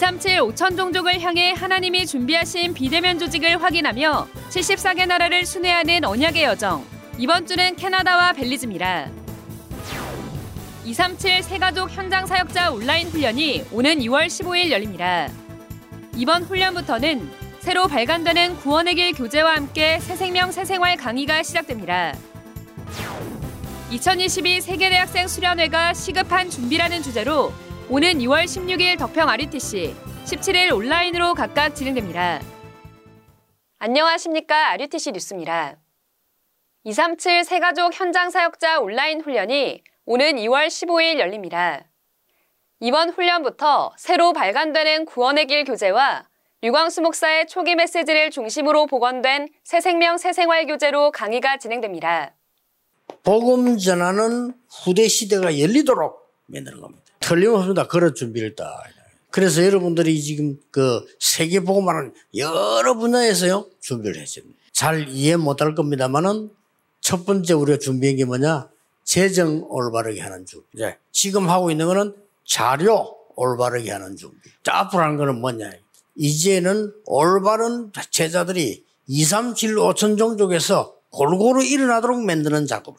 237 5천 종족을 향해 하나님이 준비하신 비대면 조직을 확인하며 74개 나라를 순회하는 언약의 여정. 이번 주는 캐나다와 벨리즈입니다. 237 세가족 현장 사역자 온라인 훈련이 오는 2월 15일 열립니다. 이번 훈련부터는 새로 발간되는 구원의 길 교재와 함께 새 생명 새 생활 강의가 시작됩니다. 2022 세계대학생 수련회가 시급한 준비라는 주제로 오는 2월 16일 덕평 RUTC, 17일 온라인으로 각각 진행됩니다. 안녕하십니까. RUTC 뉴스입니다. 237 세가족 현장 사역자 온라인 훈련이 오는 2월 15일 열립니다. 이번 훈련부터 새로 발간되는 구원의 길 교재와 류광수 목사의 초기 메시지를 중심으로 복원된 새생명 새생활 교재로 강의가 진행됩니다. 복음 전하는 후대 시대가 열리도록 만드는 겁니다. 틀림없습니다. 그런 준비를 딱. 그래서 여러분들이 지금 그 세계 복음하는 여러 분야에서요 준비를 했습니다. 잘 이해 못할 겁니다만은 첫 번째 우리가 준비한 게 뭐냐? 재정 올바르게 하는 준비. 이제 지금 하고 있는 거는 자료 올바르게 하는 준비. 자, 앞으로 하는 거는 뭐냐? 이제는 올바른 제자들이 2, 3, 7, 5천 종족에서 골고루 일어나도록 만드는 작업을.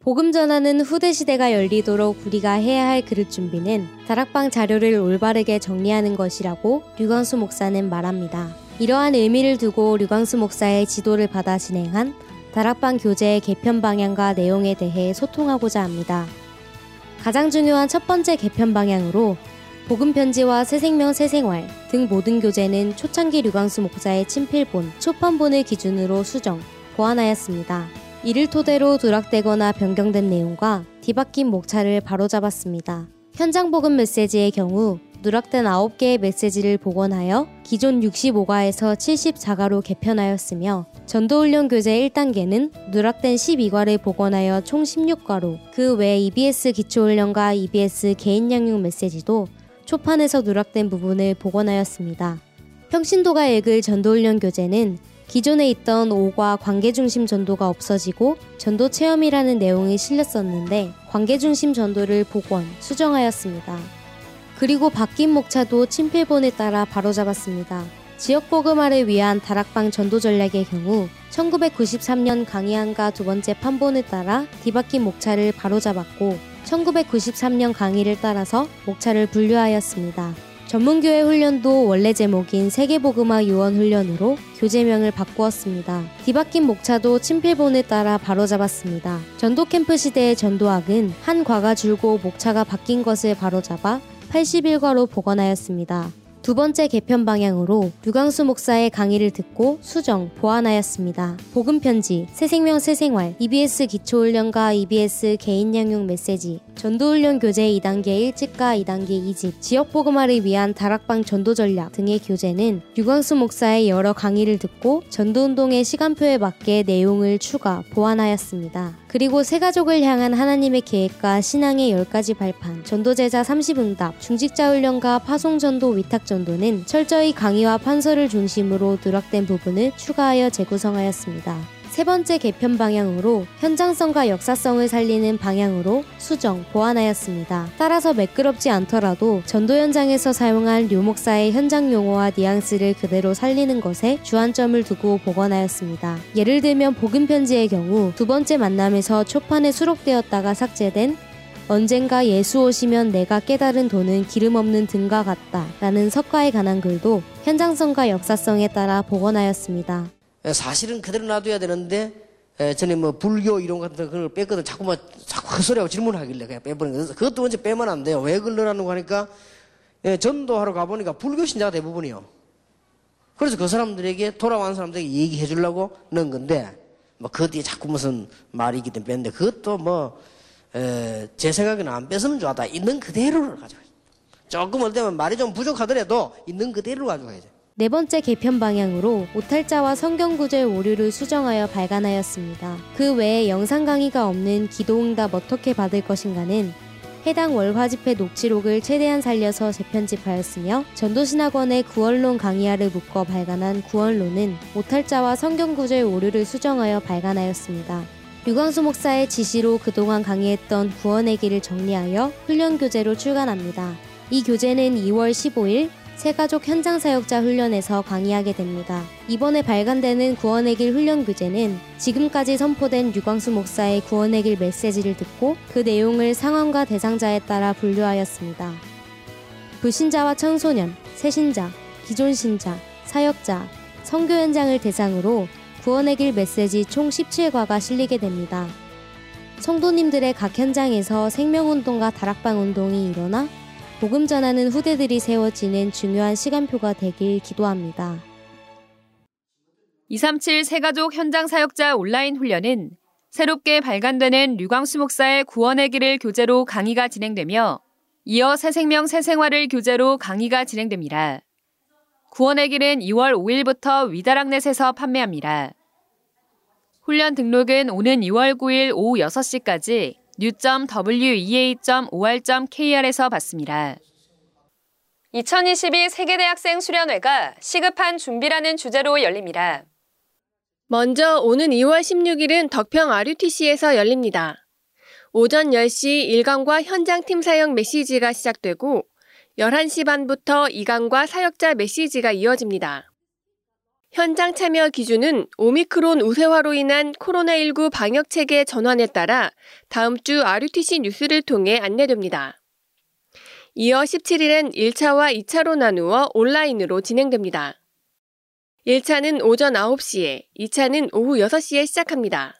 복음 전하는 후대 시대가 열리도록 우리가 해야 할 그릇 준비는 다락방 자료를 올바르게 정리하는 것이라고 류광수 목사는 말합니다. 이러한 의미를 두고 류광수 목사의 지도를 받아 진행한 다락방 교재의 개편 방향과 내용에 대해 소통하고자 합니다. 가장 중요한 첫 번째 개편 방향으로 복음 편지와 새 생명 새 생활 등 모든 교재는 초창기 류광수 목사의 친필본, 초판본을 기준으로 수정, 보완하였습니다. 이를 토대로 누락되거나 변경된 내용과 뒤바뀐 목차를 바로잡았습니다. 현장 복음 메시지의 경우 누락된 9개의 메시지를 복원하여 기존 65과에서 74과로 개편하였으며 전도훈련 교재 1단계는 누락된 12과를 복원하여 총 16과로 그 외 EBS 기초훈련과 EBS 개인 양육 메시지도 초판에서 누락된 부분을 복원하였습니다. 평신도가 읽을 전도훈련 교재는 기존에 있던 5과 관계중심 전도가 없어지고 전도 체험이라는 내용이 실렸었는데 관계중심 전도를 복원, 수정하였습니다. 그리고 바뀐 목차도 친필본에 따라 바로잡았습니다. 지역 복음화를 위한 다락방 전도 전략의 경우 1993년 강의안과 두 번째 판본에 따라 뒤바뀐 목차를 바로잡았고 1993년 강의를 따라서 목차를 분류하였습니다. 전문교회 훈련도 원래 제목인 세계복음화 유언 훈련으로 교재명을 바꾸었습니다. 뒤바뀐 목차도 친필본에 따라 바로잡았습니다. 전도 캠프 시대의 전도학은 한 과가 줄고 목차가 바뀐 것을 바로잡아 81과로 복원하였습니다. 두 번째 개편 방향으로 류광수 목사의 강의를 듣고 수정, 보완하였습니다. 복음 편지, 새생명 새생활, EBS 기초훈련과 EBS 개인 양육 메시지, 전도훈련 교재 2단계 1집과 2단계 2집, 지역복음화를 위한 다락방 전도 전략 등의 교재는 류광수 목사의 여러 강의를 듣고 전도운동의 시간표에 맞게 내용을 추가, 보완하였습니다. 그리고 새가족을 향한 하나님의 계획과 신앙의 10가지 발판, 전도제자 30응답, 중직자훈련과 파송전도 위탁전도는 철저히 강의와 판서를 중심으로 누락된 부분을 추가하여 재구성하였습니다. 세 번째 개편 방향으로 현장성과 역사성을 살리는 방향으로 수정, 보완하였습니다. 따라서 매끄럽지 않더라도 전도 현장에서 사용한 류목사의 현장 용어와 뉘앙스를 그대로 살리는 것에 주안점을 두고 복원하였습니다. 예를 들면 복음 편지의 경우 두 번째 만남에서 초판에 수록되었다가 삭제된 언젠가 예수 오시면 내가 깨달은 돈은 기름 없는 등과 같다 라는 석가에 관한 글도 현장성과 역사성에 따라 복원하였습니다. 사실은 그대로 놔둬야 되는데 전에 뭐 불교 이런 같은 걸 뺐거든 자꾸만 자꾸 그 소리하고 질문하길래 그냥 빼버린 거예요. 그것도 언제 빼면 안 돼요. 왜 그러라는 거 하니까 전도하러 가보니까 불교 신자가 대부분이요. 그래서 그 사람들에게 돌아온 사람들에게 얘기해 주려고 넣은 건데 뭐그 뒤에 자꾸 무슨 말이 있기 때문에 뺐는데 그것도 뭐 제 생각에는 안 뺏으면 좋았다. 있는 그대로를 가져가요. 조금 어때면 말이 좀 부족하더라도 있는 그대로 가져가야죠. 네 번째 개편 방향으로 오탈자와 성경 구절 오류를 수정하여 발간하였습니다. 그 외에 영상 강의가 없는 기도응답 어떻게 받을 것인가는 해당 월화 집회 녹취록을 최대한 살려서 재편집하였으며 전도신학원의 구원론 강의하를 묶어 발간한 구원론은 오탈자와 성경 구절 오류를 수정하여 발간하였습니다. 류광수 목사의 지시로 그동안 강의했던 구원의 길을 정리하여 훈련 교재로 출간합니다. 이 교재는 2월 15일 새가족 현장 사역자 훈련에서 강의하게 됩니다. 이번에 발간되는 구원의 길 훈련 교재는 지금까지 선포된 유광수 목사의 구원의 길 메시지를 듣고 그 내용을 상황과 대상자에 따라 분류하였습니다. 불신자와 청소년, 새신자, 기존 신자, 사역자, 선교 현장을 대상으로 구원의 길 메시지 총 17과가 실리게 됩니다. 성도님들의 각 현장에서 생명운동과 다락방 운동이 일어나 복음 전하는 후대들이 세워지는 중요한 시간표가 되길 기도합니다. 237 세가족 현장 사역자 온라인 훈련은 새롭게 발간되는 류광수 목사의 구원의 길을 교재로 강의가 진행되며 이어 새 생명 새 생활을 교재로 강의가 진행됩니다. 구원의 길은 2월 5일부터 위다락넷에서 판매합니다. 훈련 등록은 오는 2월 9일 오후 6시까지 new.wea.or.kr에서 받습니다. 2022 세계대학생 수련회가 시급한 준비라는 주제로 열립니다. 먼저 오는 2월 16일은 덕평 RUTC에서 열립니다. 오전 10시 1강과 현장팀 사역 메시지가 시작되고 11시 반부터 2강과 사역자 메시지가 이어집니다. 현장 참여 기준은 오미크론 우세화로 인한 코로나19 방역 체계 전환에 따라 다음 주 RUTC 뉴스를 통해 안내됩니다. 이어 17일엔 1차와 2차로 나누어 온라인으로 진행됩니다. 1차는 오전 9시에, 2차는 오후 6시에 시작합니다.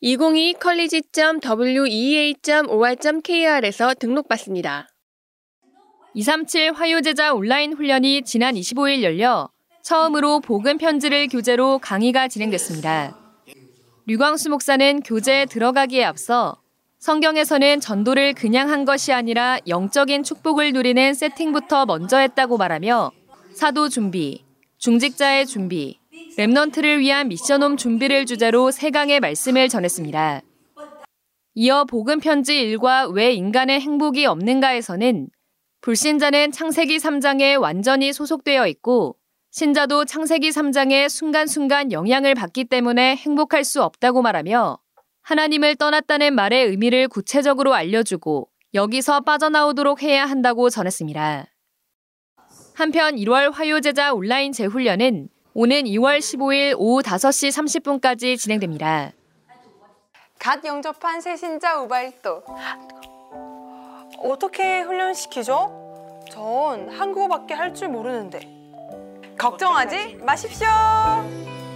202 college.wea.or.kr에서 등록받습니다. 237 화요제자 온라인 훈련이 지난 25일 열려 처음으로 복음 편지를 교재로 강의가 진행됐습니다. 류광수 목사는 교재에 들어가기에 앞서 성경에서는 전도를 그냥 한 것이 아니라 영적인 축복을 누리는 세팅부터 먼저 했다고 말하며 사도 준비, 중직자의 준비, 랩넌트를 위한 미션홈 준비를 주제로 세 강의 말씀을 전했습니다. 이어 복음 편지 1과 왜 인간의 행복이 없는가에서는 불신자는 창세기 3장에 완전히 소속되어 있고 신자도 창세기 3장의 순간순간 영향을 받기 때문에 행복할 수 없다고 말하며 하나님을 떠났다는 말의 의미를 구체적으로 알려주고 여기서 빠져나오도록 해야 한다고 전했습니다. 한편 1월 화요제자 온라인 재훈련은 오는 2월 15일 오후 5시 30분까지 진행됩니다. 갓 영접한 새신자 우발도 어떻게 훈련시키죠? 전 한국어밖에 할 줄 모르는데 걱정하지 마십시오.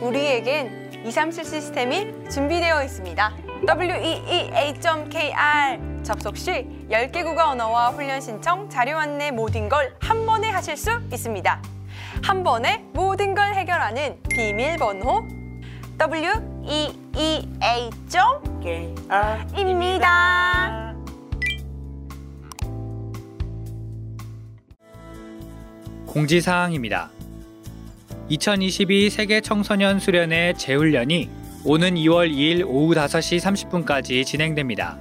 우리에겐 237 시스템이 준비되어 있습니다. weea.kr 접속 시 10개 국어 언어와 훈련 신청, 자료 안내 모든 걸 한 번에 하실 수 있습니다. 한 번에 모든 걸 해결하는 비밀번호 weea.kr입니다. 공지사항입니다. 2022 세계 청소년 수련회 재훈련이 오는 2월 2일 오후 5시 30분까지 진행됩니다.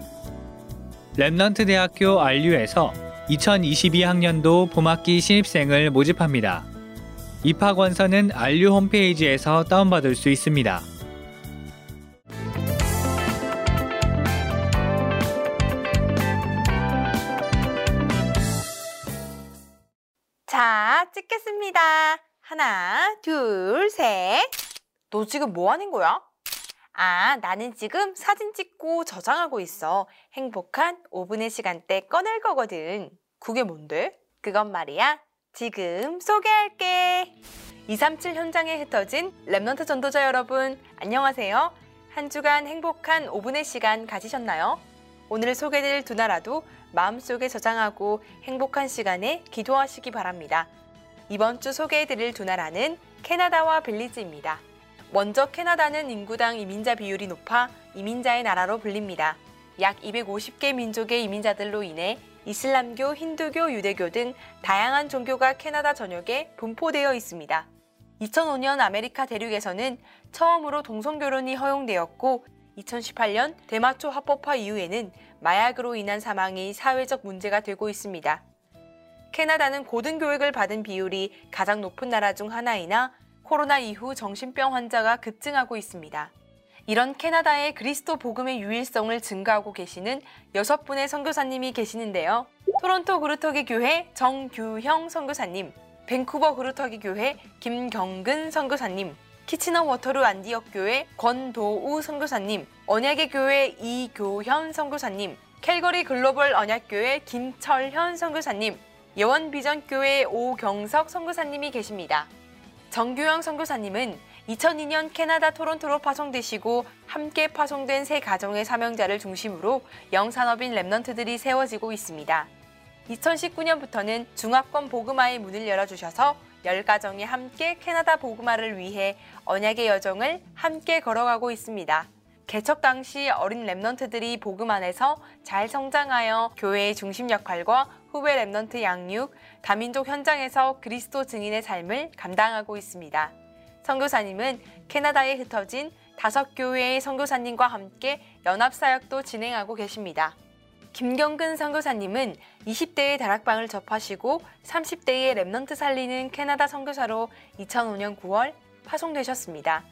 Remnant 대학교 RU에서 2022학년도 봄학기 신입생을 모집합니다. 입학 원서는 RU 홈페이지에서 다운받을 수 있습니다. 자, 찍겠습니다. 하나, 둘, 셋. 너 지금 뭐 하는 거야? 아, 나는 지금 사진 찍고 저장하고 있어. 행복한 5분의 시간대 꺼낼 거거든. 그게 뭔데? 그건 말이야. 지금 소개할게. 237 현장에 흩어진 Remnant 전도자 여러분, 안녕하세요. 한 주간 행복한 5분의 시간 가지셨나요? 오늘 소개될 두 나라도 마음속에 저장하고 행복한 시간에 기도하시기 바랍니다. 이번 주 소개해드릴 두 나라는 캐나다와 벨리즈입니다. 먼저 캐나다는 인구당 이민자 비율이 높아 이민자의 나라로 불립니다. 약 250개 민족의 이민자들로 인해 이슬람교, 힌두교, 유대교 등 다양한 종교가 캐나다 전역에 분포되어 있습니다. 2005년 아메리카 대륙에서는 처음으로 동성결혼이 허용되었고 2018년 대마초 합법화 이후에는 마약으로 인한 사망이 사회적 문제가 되고 있습니다. 캐나다는 고등교육을 받은 비율이 가장 높은 나라 중 하나이나 코로나 이후 정신병 환자가 급증하고 있습니다. 이런 캐나다에 그리스도 복음의 유일성을 증거하고 계시는 여섯 분의 선교사님이 계시는데요. 토론토 그루터기 교회 정규형 선교사님, 밴쿠버 그루터기 교회 김경근 선교사님, 키치너 워터루 안디옥 교회 권도우 선교사님, 언약의 교회 이교현 선교사님, 캘거리 글로벌 언약교회 김철현 선교사님, 예원 비전 교회 오경석 선교사님이 계십니다. 정규영 선교사님은 2002년 캐나다 토론토로 파송되시고 함께 파송된 세 가정의 사명자를 중심으로 영산업인 Remnant들이 세워지고 있습니다. 2019년부터는 중화권 복음화의 문을 열어주셔서 10가정이 함께 캐나다 복음화를 위해 언약의 여정을 함께 걸어가고 있습니다. 개척 당시 어린 Remnant들이 복음 안에서 잘 성장하여 교회의 중심 역할과 후배 Remnant 양육, 다민족 현장에서 그리스도 증인의 삶을 감당하고 있습니다. 선교사님은 캐나다에 흩어진 다섯 교회의 선교사님과 함께 연합사역도 진행하고 계십니다. 김경근 선교사님은 20대에 다락방을 접하시고 30대에 Remnant 살리는 캐나다 선교사로 2005년 9월 파송되셨습니다.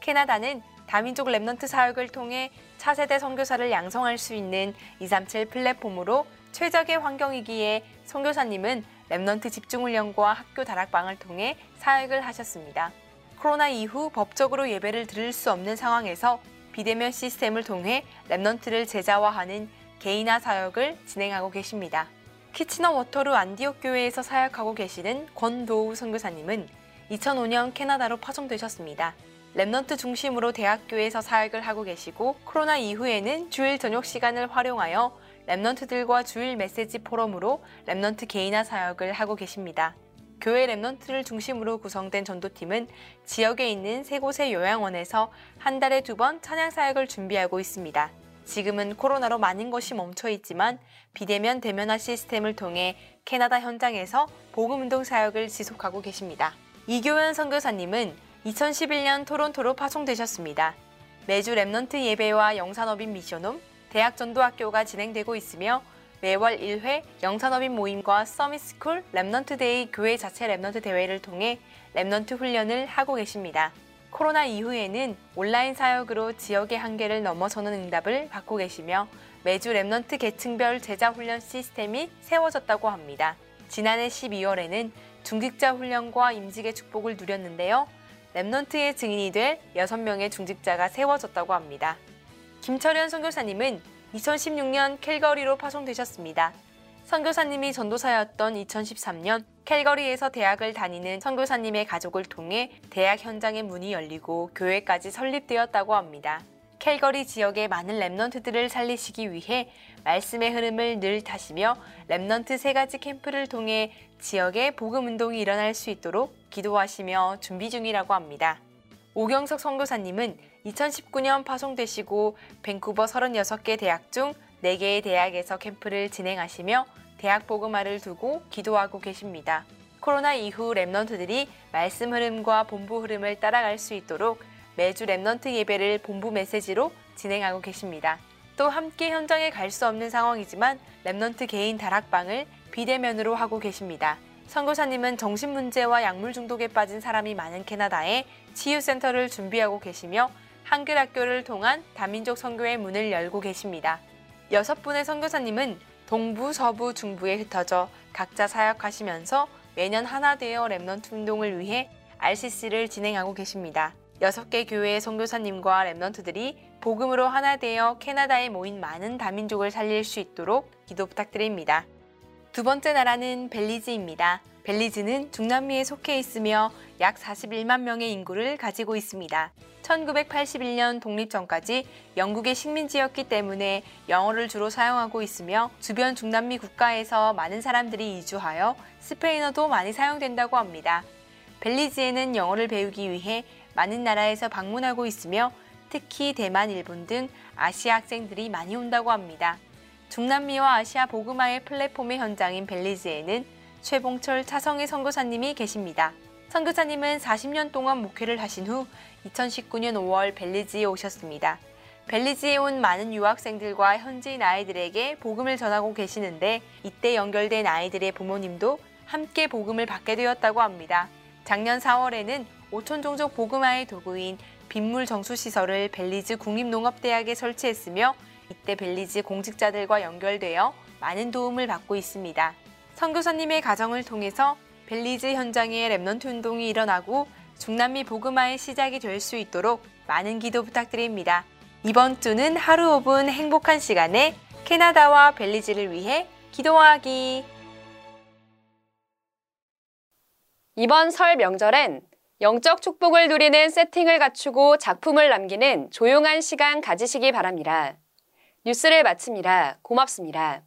캐나다는 다민족 Remnant 사역을 통해 차세대 선교사를 양성할 수 있는 237 플랫폼으로 최적의 환경이기에 선교사님은 Remnant 집중훈련과 학교 다락방을 통해 사역을 하셨습니다. 코로나 이후 법적으로 예배를 드릴 수 없는 상황에서 비대면 시스템을 통해 Remnant를 제자화하는 개인화 사역을 진행하고 계십니다. 키치너 워터루 안디옥 교회에서 사역하고 계시는 권도우 선교사님은 2005년 캐나다로 파송되셨습니다. Remnant 중심으로 대학교에서 사역을 하고 계시고 코로나 이후에는 주일 저녁 시간을 활용하여 Remnant들과 주일 메시지 포럼으로 Remnant 개인화 사역을 하고 계십니다. 교회 Remnant를 중심으로 구성된 전도팀은 지역에 있는 세 곳의 요양원에서 한 달에 두 번 찬양 사역을 준비하고 있습니다. 지금은 코로나로 많은 것이 멈춰 있지만 비대면 대면화 시스템을 통해 캐나다 현장에서 복음 운동 사역을 지속하고 계십니다. 이교현 선교사님은 2011년 토론토로 파송되셨습니다. 매주 Remnant 예배와 영산업인 Mission Home, 대학 전도학교가 진행되고 있으며 매월 1회 영산업인 모임과 Summit School Remnant Day 교회 자체 Remnant 대회를 통해 Remnant 훈련을 하고 계십니다. 코로나 이후에는 온라인 사역으로 지역의 한계를 넘어서는 응답을 받고 계시며 매주 Remnant 계층별 제자 훈련 시스템이 세워졌다고 합니다. 지난해 12월에는 중직자 훈련과 임직의 축복을 누렸는데요. Remnant의 증인이 될 6명의 중직자가 세워졌다고 합니다. 김철현 선교사님은 2016년 캘거리로 파송되셨습니다. 선교사님이 전도사였던 2013년 캘거리에서 대학을 다니는 선교사님의 가족을 통해 대학 현장의 문이 열리고 교회까지 설립되었다고 합니다. 캘거리 지역의 많은 Remnant들을 살리시기 위해 말씀의 흐름을 늘 타시며 Remnant 세 가지 캠프를 통해 지역에 복음 운동이 일어날 수 있도록 기도하시며 준비 중이라고 합니다. 오경석 선교사님은 2019년 파송되시고 밴쿠버 36개 대학 중 4개의 대학에서 캠프를 진행하시며 대학 복음화를 두고 기도하고 계십니다. 코로나 이후 Remnant들이 말씀 흐름과 본부 흐름을 따라갈 수 있도록 매주 Remnant 예배를 본부 메시지로 진행하고 계십니다. 또 함께 현장에 갈 수 없는 상황이지만 Remnant 개인 다락방을 비대면으로 하고 계십니다. 선교사님은 정신문제와 약물 중독에 빠진 사람이 많은 캐나다에 치유센터를 준비하고 계시며 한글 학교를 통한 다민족 선교의 문을 열고 계십니다. 여섯 분의 선교사님은 동부, 서부, 중부에 흩어져 각자 사역하시면서 매년 하나 되어 Remnant 운동을 위해 RCC를 진행하고 계십니다. 여섯 개 교회의 선교사님과 Remnant들이 복음으로 하나 되어 캐나다에 모인 많은 다민족을 살릴 수 있도록 기도 부탁드립니다. 두 번째 나라는 벨리즈입니다. 벨리즈는 중남미에 속해 있으며 약 41만 명의 인구를 가지고 있습니다. 1981년 독립 전까지 영국의 식민지였기 때문에 영어를 주로 사용하고 있으며 주변 중남미 국가에서 많은 사람들이 이주하여 스페인어도 많이 사용된다고 합니다. 벨리즈에는 영어를 배우기 위해 많은 나라에서 방문하고 있으며 특히 대만, 일본 등 아시아 학생들이 많이 온다고 합니다. 중남미와 아시아 보그마의 플랫폼의 현장인 벨리즈에는 최봉철 차성희 선교사님이 계십니다. 선교사님은 40년 동안 목회를 하신 후 2019년 5월 벨리즈에 오셨습니다. 벨리즈에 온 많은 유학생들과 현지인 아이들에게 복음을 전하고 계시는데 이때 연결된 아이들의 부모님도 함께 복음을 받게 되었다고 합니다. 작년 4월에는 오천 종족 복음화의 도구인 빗물 정수 시설을 벨리즈 국립농업대학에 설치했으며 이때 벨리즈 공직자들과 연결되어 많은 도움을 받고 있습니다. 선교사님의 가정을 통해서 벨리즈 현장에 Remnant 운동이 일어나고 중남미 복음화의 시작이 될 수 있도록 많은 기도 부탁드립니다. 이번 주는 하루 5분 행복한 시간에 캐나다와 벨리즈를 위해 기도하기. 이번 설 명절엔 영적 축복을 누리는 세팅을 갖추고 작품을 남기는 조용한 시간 가지시기 바랍니다. 뉴스를 마칩니다. 고맙습니다.